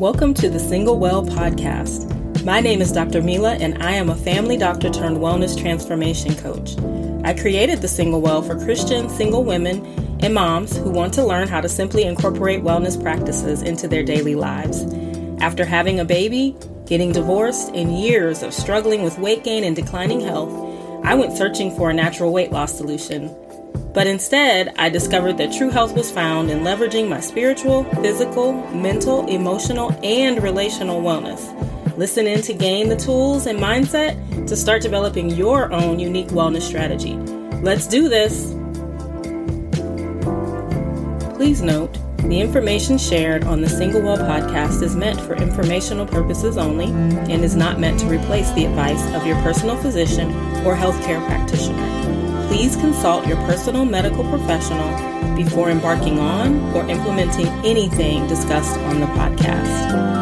Welcome to the Single Well podcast. My name is Dr. Mila, and I am a family doctor turned wellness transformation coach. I created the Single Well for Christian single women and moms who want to learn how to simply incorporate wellness practices into their daily lives. After having a baby, getting divorced, and years of struggling with weight gain and declining health, I went searching for a natural weight loss solution. But instead, I discovered that true health was found in leveraging my spiritual, physical, mental, emotional, and relational wellness. Listen in to gain the tools and mindset to start developing your own unique wellness strategy. Let's do this! Please note, the information shared on the Single Well podcast is meant for informational purposes only and is not meant to replace the advice of your personal physician or healthcare practitioner please consult your personal medical professional before embarking on or implementing anything discussed on the podcast.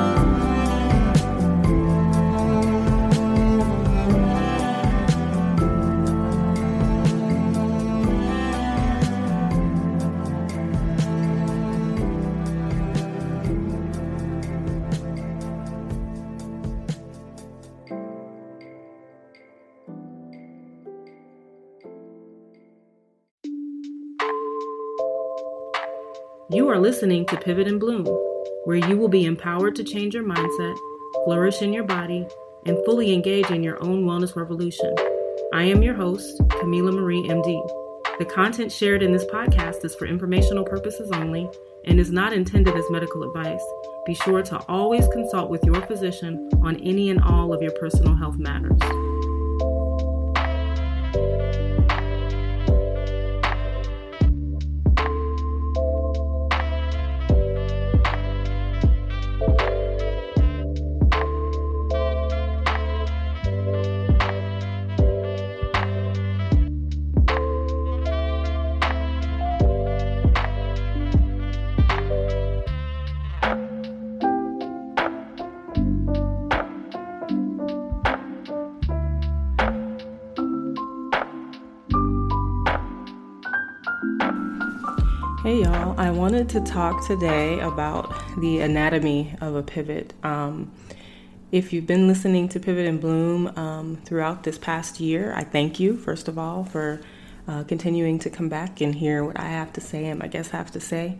Listening to Pivot and Bloom, where you will be empowered to change your mindset, flourish in your body, and fully engage in your own wellness revolution. I am your host, Camila Marie, MD. The content shared in this podcast is for informational purposes only and is not intended as medical advice. Be sure to always consult with your physician on any and all of your personal health matters. Wanted to talk today about the anatomy of a pivot. Um, if you've been listening to Pivot and Bloom um, throughout this past year, I thank you, first of all, for uh, continuing to come back and hear what I have to say and I guess have to say.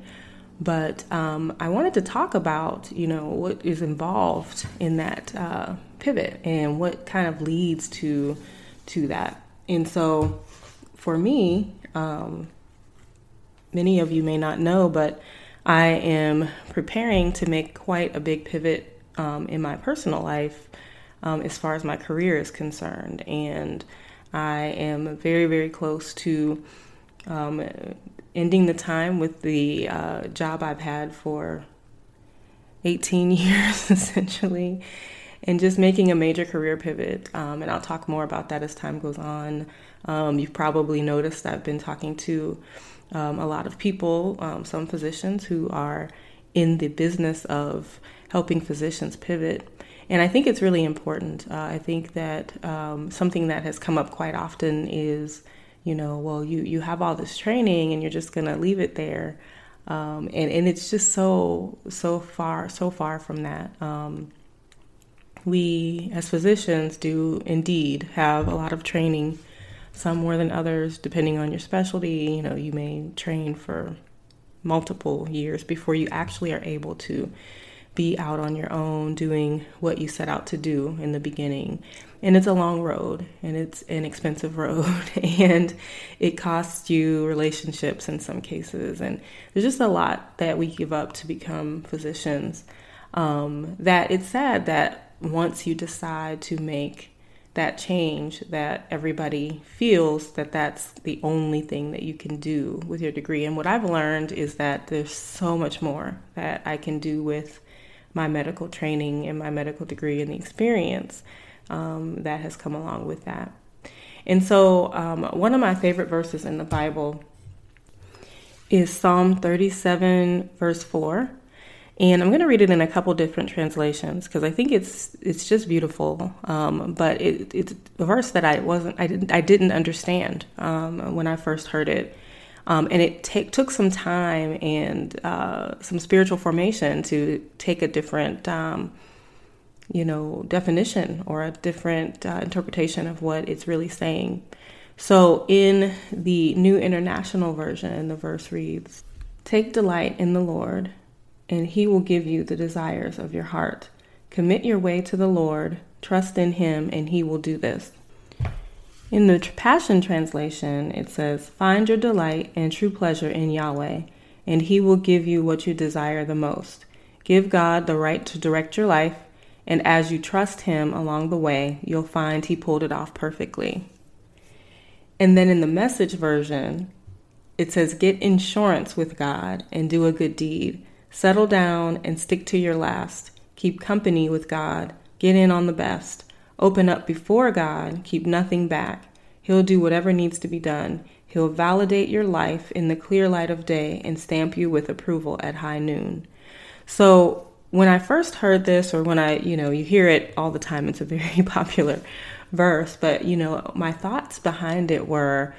But um, I wanted to talk about, you know, what is involved in that uh, pivot and what kind of leads to to that. And so, for me, um, many of you may not know, but I am preparing to make quite a big pivot um, in my personal life um, as far as my career is concerned. And I am very, very close to um, ending the time with the uh, job I've had for 18 years, essentially, and just making a major career pivot. Um, and I'll talk more about that as time goes on. Um, you've probably noticed I've been talking to um, a lot of people, um, some physicians who are in the business of helping physicians pivot. And I think it's really important. Uh, I think that um, something that has come up quite often is, you know, well, you, you have all this training and you're just going to leave it there. Um, and, and it's just so, so far, so far from that. Um, we, as physicians, do indeed have a lot of training some more than others, depending on your specialty. You know, you may train for multiple years before you actually are able to be out on your own doing what you set out to do in the beginning. And it's a long road and it's an expensive road and it costs you relationships in some cases. And there's just a lot that we give up to become physicians. Um, that it's sad that once you decide to make that change that everybody feels that that's the only thing that you can do with your degree. And what I've learned is that there's so much more that I can do with my medical training and my medical degree and the experience um, that has come along with that. And so, um, one of my favorite verses in the Bible is Psalm 37, verse 4 and I'm going to read it in a couple different translations because I think it's it's just beautiful. Um, but it, it's a verse that I wasn't I didn't I didn't understand um, when I first heard it. Um, and it take, took some time and uh, some spiritual formation to take a different, um, you know, definition or a different uh, interpretation of what it's really saying. So in the New International Version, the verse reads, Take delight in the Lord, and he will give you the desires of your heart. Commit your way to the Lord, trust in him, and he will do this. In the Passion Translation, it says, Find your delight and true pleasure in Yahweh, and He will give you what you desire the most. Give God the right to direct your life, and as you trust Him along the way, you'll find He pulled it off perfectly. And then in the message version, it says, Get insurance with God and do a good deed. Settle down and stick to your last. Keep company with God. Get in on the best. Open up before God, keep nothing back. He'll do whatever needs to be done. He'll validate your life in the clear light of day and stamp you with approval at high noon. So, when I first heard this, or when I, you know, you hear it all the time, it's a very popular verse, but, you know, my thoughts behind it were,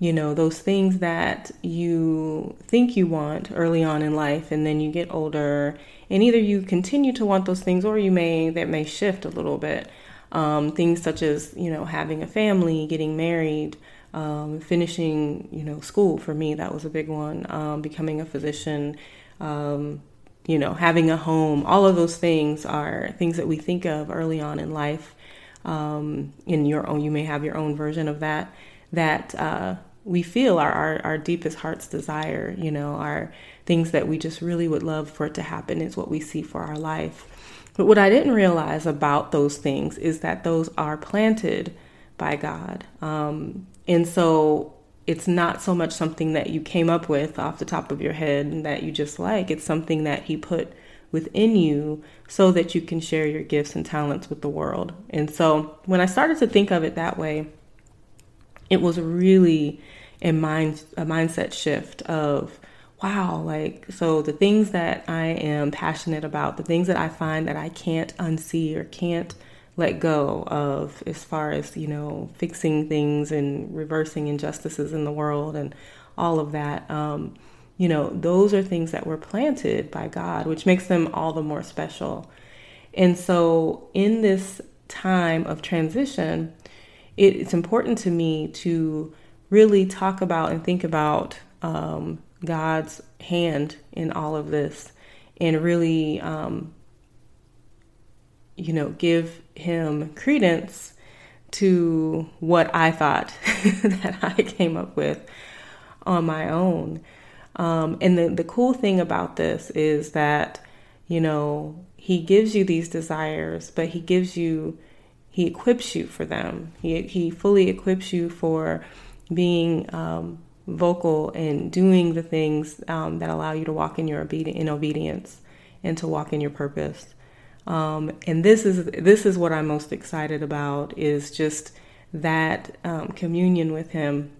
you know, those things that you think you want early on in life, and then you get older, and either you continue to want those things or you may, that may shift a little bit. Um, things such as you know having a family, getting married, um, finishing you know school. For me, that was a big one. Um, becoming a physician, um, you know, having a home. All of those things are things that we think of early on in life. Um, in your own, you may have your own version of that. That uh, we feel are our, our deepest heart's desire. You know, are things that we just really would love for it to happen. Is what we see for our life. But what I didn't realize about those things is that those are planted by God. Um, and so it's not so much something that you came up with off the top of your head and that you just like. It's something that He put within you so that you can share your gifts and talents with the world. And so when I started to think of it that way, it was really a mind a mindset shift of wow, like, so the things that I am passionate about, the things that I find that I can't unsee or can't let go of, as far as, you know, fixing things and reversing injustices in the world and all of that, um, you know, those are things that were planted by God, which makes them all the more special. And so, in this time of transition, it, it's important to me to really talk about and think about um, God's hand in all of this and really, um, you know, give him credence to what I thought that I came up with on my own. Um, and the, the cool thing about this is that, you know, he gives you these desires, but he gives you, he equips you for them. He, he fully equips you for being um, vocal and doing the things um, that allow you to walk in your in obedience and to walk in your purpose. Um, and this is this is what I'm most excited about is just that um, communion with Him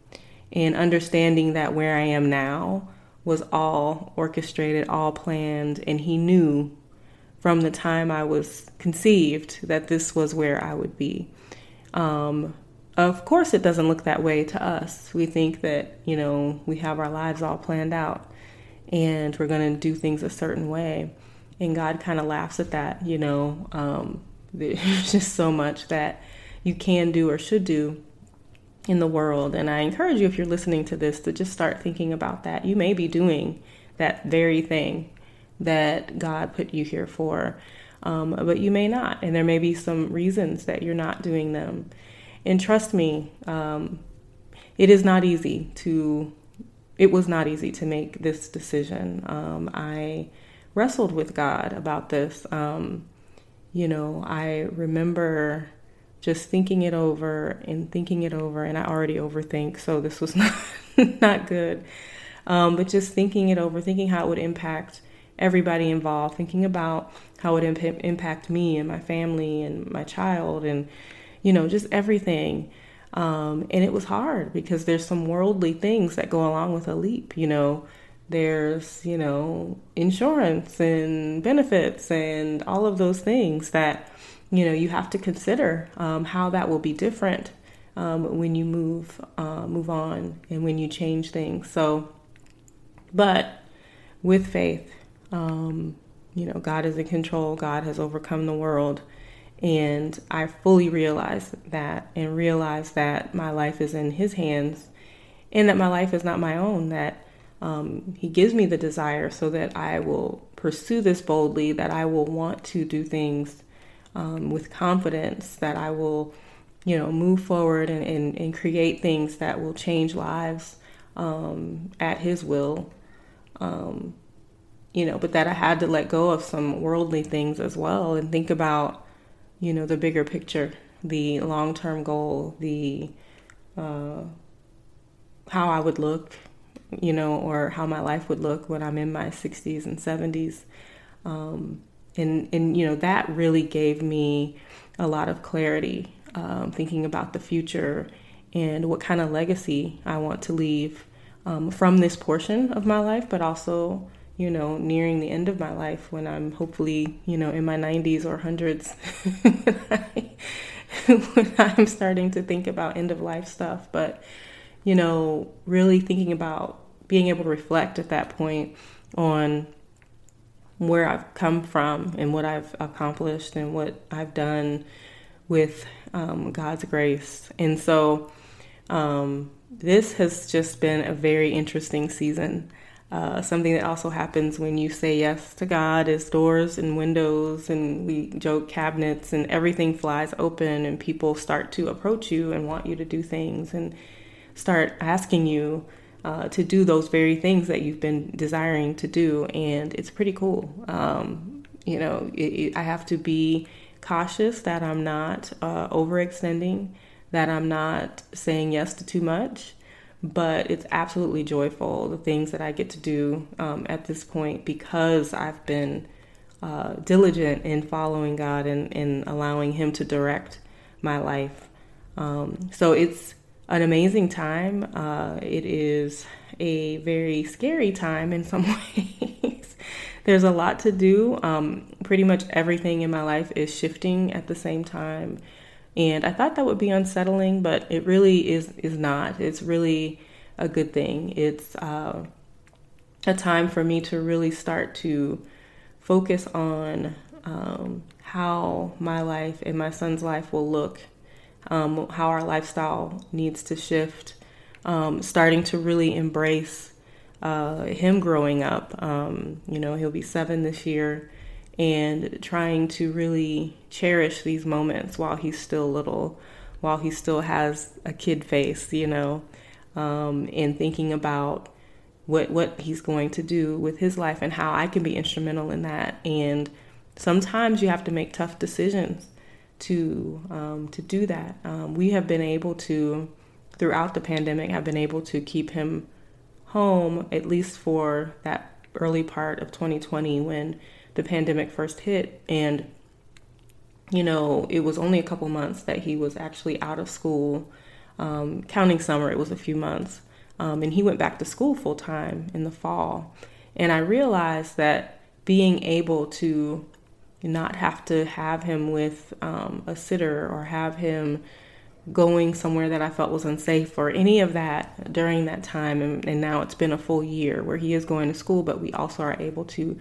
and understanding that where I am now was all orchestrated, all planned, and He knew from the time I was conceived that this was where I would be. Um, of course, it doesn't look that way to us. We think that, you know, we have our lives all planned out and we're going to do things a certain way. And God kind of laughs at that, you know. Um, there's just so much that you can do or should do in the world. And I encourage you, if you're listening to this, to just start thinking about that. You may be doing that very thing that God put you here for, um, but you may not. And there may be some reasons that you're not doing them. And trust me, um, it is not easy to, it was not easy to make this decision. Um, I wrestled with God about this. Um, you know, I remember just thinking it over and thinking it over, and I already overthink, so this was not, not good. Um, but just thinking it over, thinking how it would impact everybody involved, thinking about how it imp- impact me and my family and my child, and you know, just everything. Um, and it was hard because there's some worldly things that go along with a leap, you know. There's, you know, insurance and benefits and all of those things that, you know, you have to consider um, how that will be different um, when you move uh, move on and when you change things. So But with faith, um, you know, God is in control, God has overcome the world. And I fully realize that and realize that my life is in His hands and that my life is not my own, that um, He gives me the desire so that I will pursue this boldly, that I will want to do things um, with confidence, that I will, you know, move forward and, and, and create things that will change lives um, at His will. You know, but that I had to let go of some worldly things as well and think about, you know, the bigger picture, the long term goal, the uh, how I would look, you know, or how my life would look when I'm in my 60s and 70s. Um, and, and, you know, that really gave me a lot of clarity um, thinking about the future and what kind of legacy I want to leave um, from this portion of my life, but also, you know, nearing the end of my life when I'm hopefully, you know, in my 90s or hundreds, when I'm starting to think about end of life stuff. But, you know, really thinking about being able to reflect at that point on where I've come from and what I've accomplished and what I've done with um, God's grace. And so um, this has just been a very interesting season. Uh, something that also happens when you say yes to God is doors and windows, and we joke cabinets, and everything flies open, and people start to approach you and want you to do things and start asking you uh, to do those very things that you've been desiring to do, and it's pretty cool. Um, you know, it, it, I have to be cautious that I'm not uh, overextending, that I'm not saying yes to too much, but it's absolutely joyful the things that I get to do um, at this point because I've been uh, diligent in following God and, and allowing Him to direct my life. Um, so it's an amazing time. Uh, it is a very scary time in some ways. There's a lot to do. Um, pretty much everything in my life is shifting at the same time. And I thought that would be unsettling, but it really is is not. It's really a good thing. It's uh, a time for me to really start to focus on um, how my life and my son's life will look um, how our lifestyle needs to shift, um, starting to really embrace uh, him growing up. Um, you know, he'll be seven this year, and trying to really cherish these moments while he's still little, while he still has a kid face, you know, um, and thinking about what what he's going to do with his life and how I can be instrumental in that. And sometimes you have to make tough decisions to um, to do that. Um, we have been able to, throughout the pandemic, have been able to keep him home at least for that early part of 2020 when the pandemic first hit, and you know it was only a couple months that he was actually out of school. Um, counting summer, it was a few months, um, and he went back to school full time in the fall. And I realized that being able to not have to have him with um, a sitter or have him going somewhere that I felt was unsafe or any of that during that time. And, and, now it's been a full year where he is going to school, but we also are able to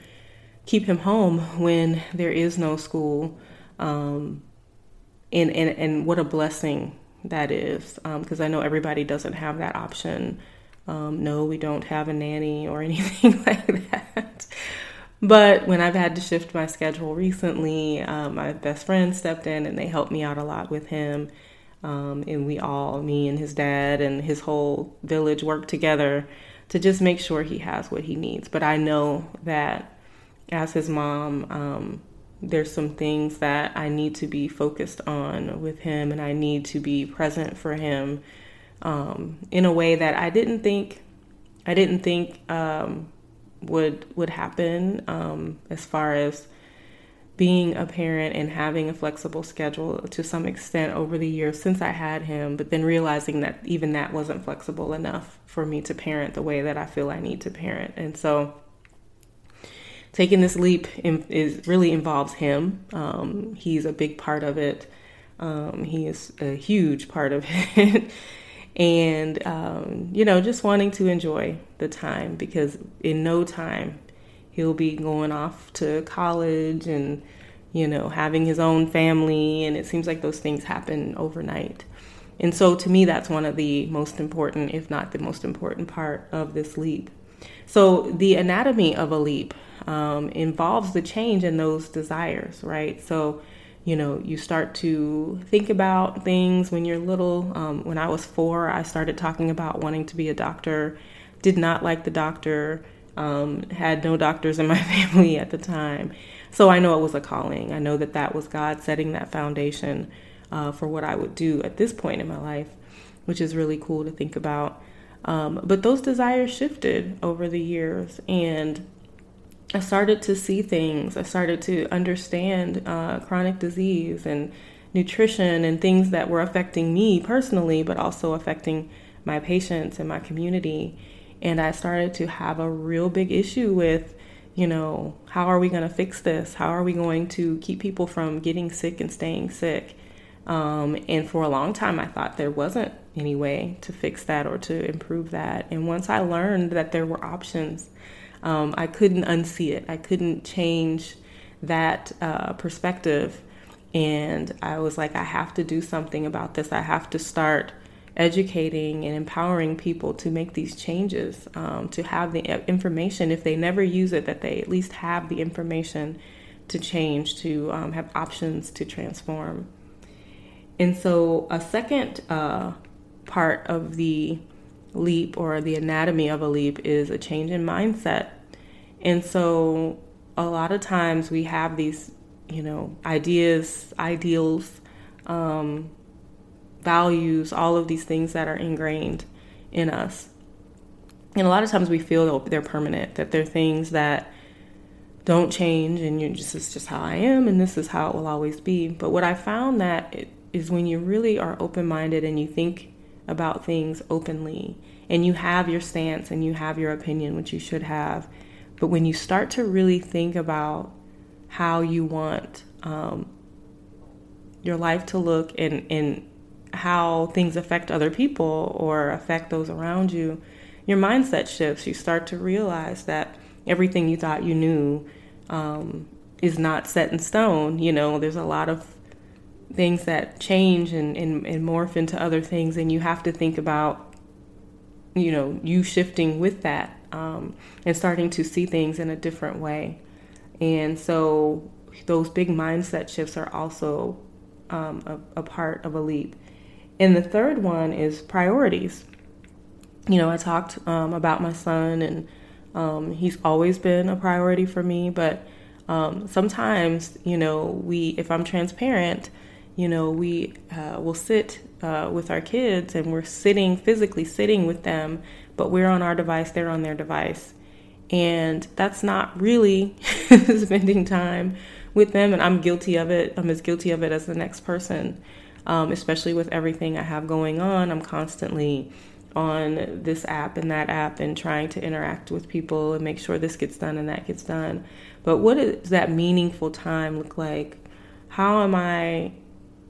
keep him home when there is no school. Um, and, and, and what a blessing that is, because um, I know everybody doesn't have that option. Um, no, we don't have a nanny or anything like that. But when I've had to shift my schedule recently, um, my best friend stepped in and they helped me out a lot with him. Um, and we all, me and his dad and his whole village, worked together to just make sure he has what he needs. But I know that as his mom, um, there's some things that I need to be focused on with him, and I need to be present for him um, in a way that I didn't think I didn't think um, would would happen um, as far as being a parent and having a flexible schedule to some extent over the years since I had him, but then realizing that even that wasn't flexible enough for me to parent the way that I feel I need to parent. And so taking this leap in, is really involves him. Um, he's a big part of it. Um, he is a huge part of it. and um, you know just wanting to enjoy the time because in no time he'll be going off to college and you know having his own family and it seems like those things happen overnight and so to me that's one of the most important if not the most important part of this leap so the anatomy of a leap um, involves the change in those desires right so you know, you start to think about things when you're little. Um, when I was four, I started talking about wanting to be a doctor. Did not like the doctor. Um, had no doctors in my family at the time. So I know it was a calling. I know that that was God setting that foundation uh, for what I would do at this point in my life, which is really cool to think about. Um, but those desires shifted over the years. And I started to see things. I started to understand uh, chronic disease and nutrition and things that were affecting me personally, but also affecting my patients and my community. And I started to have a real big issue with, you know, how are we going to fix this? How are we going to keep people from getting sick and staying sick? Um, and for a long time, I thought there wasn't any way to fix that or to improve that. And once I learned that there were options, um, I couldn't unsee it. I couldn't change that uh, perspective. And I was like, I have to do something about this. I have to start educating and empowering people to make these changes, um, to have the information. If they never use it, that they at least have the information to change, to um, have options to transform. And so, a second uh, part of the leap or the anatomy of a leap is a change in mindset. And so a lot of times we have these, you know, ideas, ideals, um, values, all of these things that are ingrained in us. And a lot of times we feel they're permanent, that they're things that don't change and you just is just how I am and this is how it will always be. But what I found that it, is when you really are open-minded and you think about things openly and you have your stance and you have your opinion, which you should have. But when you start to really think about how you want um, your life to look and, and how things affect other people or affect those around you, your mindset shifts. You start to realize that everything you thought you knew um, is not set in stone. You know, there's a lot of things that change and, and, and morph into other things, and you have to think about, you know, you shifting with that um, and starting to see things in a different way. And so those big mindset shifts are also um, a, a part of a leap. And the third one is priorities. You know, I talked um, about my son, and um, he's always been a priority for me. But um, sometimes, you know, we, if I'm transparent, you know, we uh, will sit uh, with our kids and we're sitting physically sitting with them, but we're on our device, they're on their device. And that's not really spending time with them. And I'm guilty of it. I'm as guilty of it as the next person, um, especially with everything I have going on. I'm constantly on this app and that app and trying to interact with people and make sure this gets done and that gets done. But what does that meaningful time look like? How am I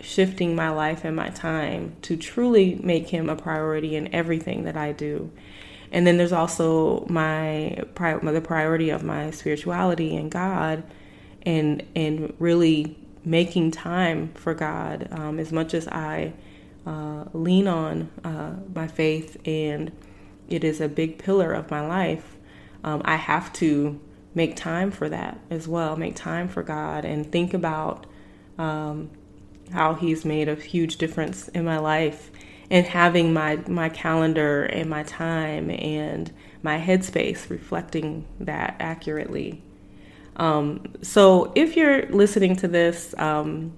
shifting my life and my time to truly make him a priority in everything that I do. And then there's also my the priority of my spirituality and God, and and really making time for God um, as much as I uh, lean on uh, my faith and it is a big pillar of my life. Um, I have to make time for that as well. Make time for God and think about um, how he's made a huge difference in my life and having my my calendar and my time and my headspace reflecting that accurately. Um, so if you're listening to this, um,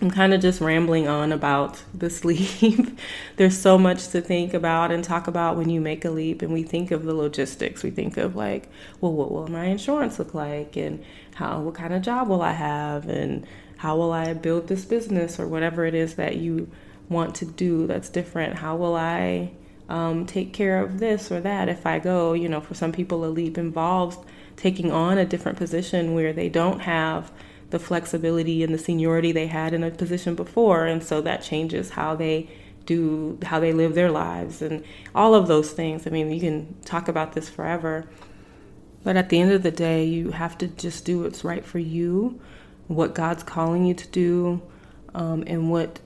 I'm kind of just rambling on about the leap. There's so much to think about and talk about when you make a leap, and we think of the logistics. We think of like, well, what will my insurance look like, and how, what kind of job will I have, and how will I build this business or whatever it is that you want to do that's different? How will I um, take care of this or that if I go? You know, for some people, a leap involves taking on a different position where they don't have the flexibility and the seniority they had in a position before. And so that changes how they do how they live their lives and all of those things. I mean, you can talk about this forever. But at the end of the day, you have to just do what's right for you, what God's calling you to do, um, and what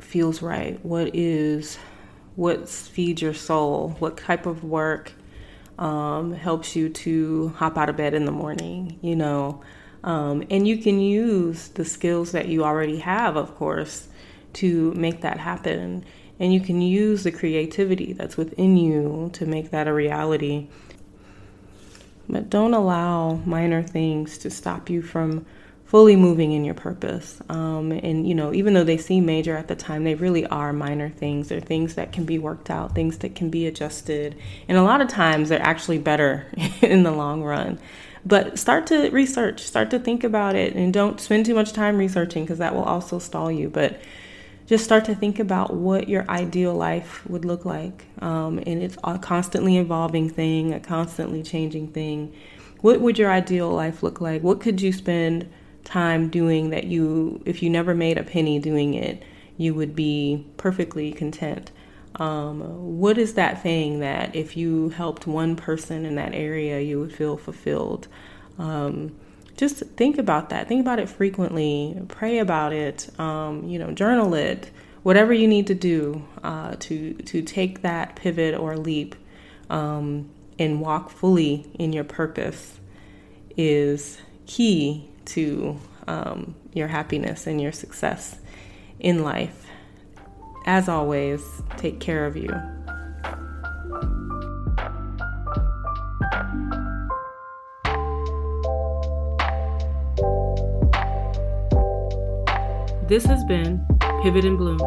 feels right. What is what feeds your soul? What type of work um, helps you to hop out of bed in the morning? You know, um, and you can use the skills that you already have, of course, to make that happen. And you can use the creativity that's within you to make that a reality. But don't allow minor things to stop you from fully moving in your purpose. Um, and, you know, even though they seem major at the time, they really are minor things. They're things that can be worked out, things that can be adjusted. And a lot of times they're actually better in the long run. But start to research, start to think about it, and don't spend too much time researching because that will also stall you. But just start to think about what your ideal life would look like. Um, and it's a constantly evolving thing, a constantly changing thing. What would your ideal life look like? What could you spend time doing that you, if you never made a penny doing it, you would be perfectly content? Um, what is that thing that if you helped one person in that area, you would feel fulfilled? Um, just think about that. Think about it frequently. Pray about it. Um, you know, journal it. Whatever you need to do uh, to to take that pivot or leap um, and walk fully in your purpose is key to um, your happiness and your success in life. As always, take care of you. This has been Pivot and Bloom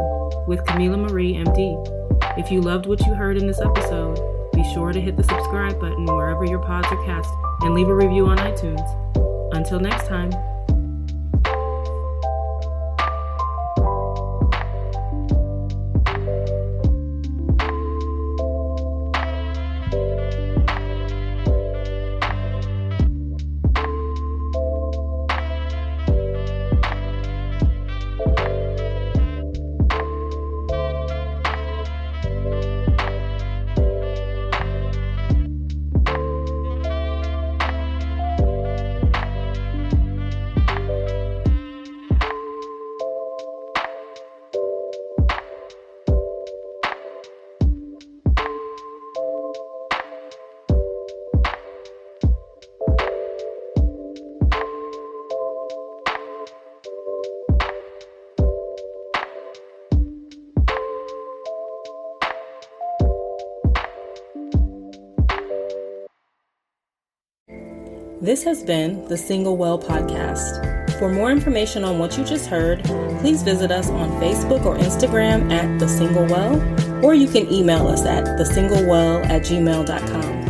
with Camila Marie, MD. If you loved what you heard in this episode, be sure to hit the subscribe button wherever your pods are cast and leave a review on iTunes. Until next time. This has been the Single Well podcast. For more information on what you just heard, please visit us on Facebook or Instagram at The Single Well, or you can email us at thesinglewell at gmail.com.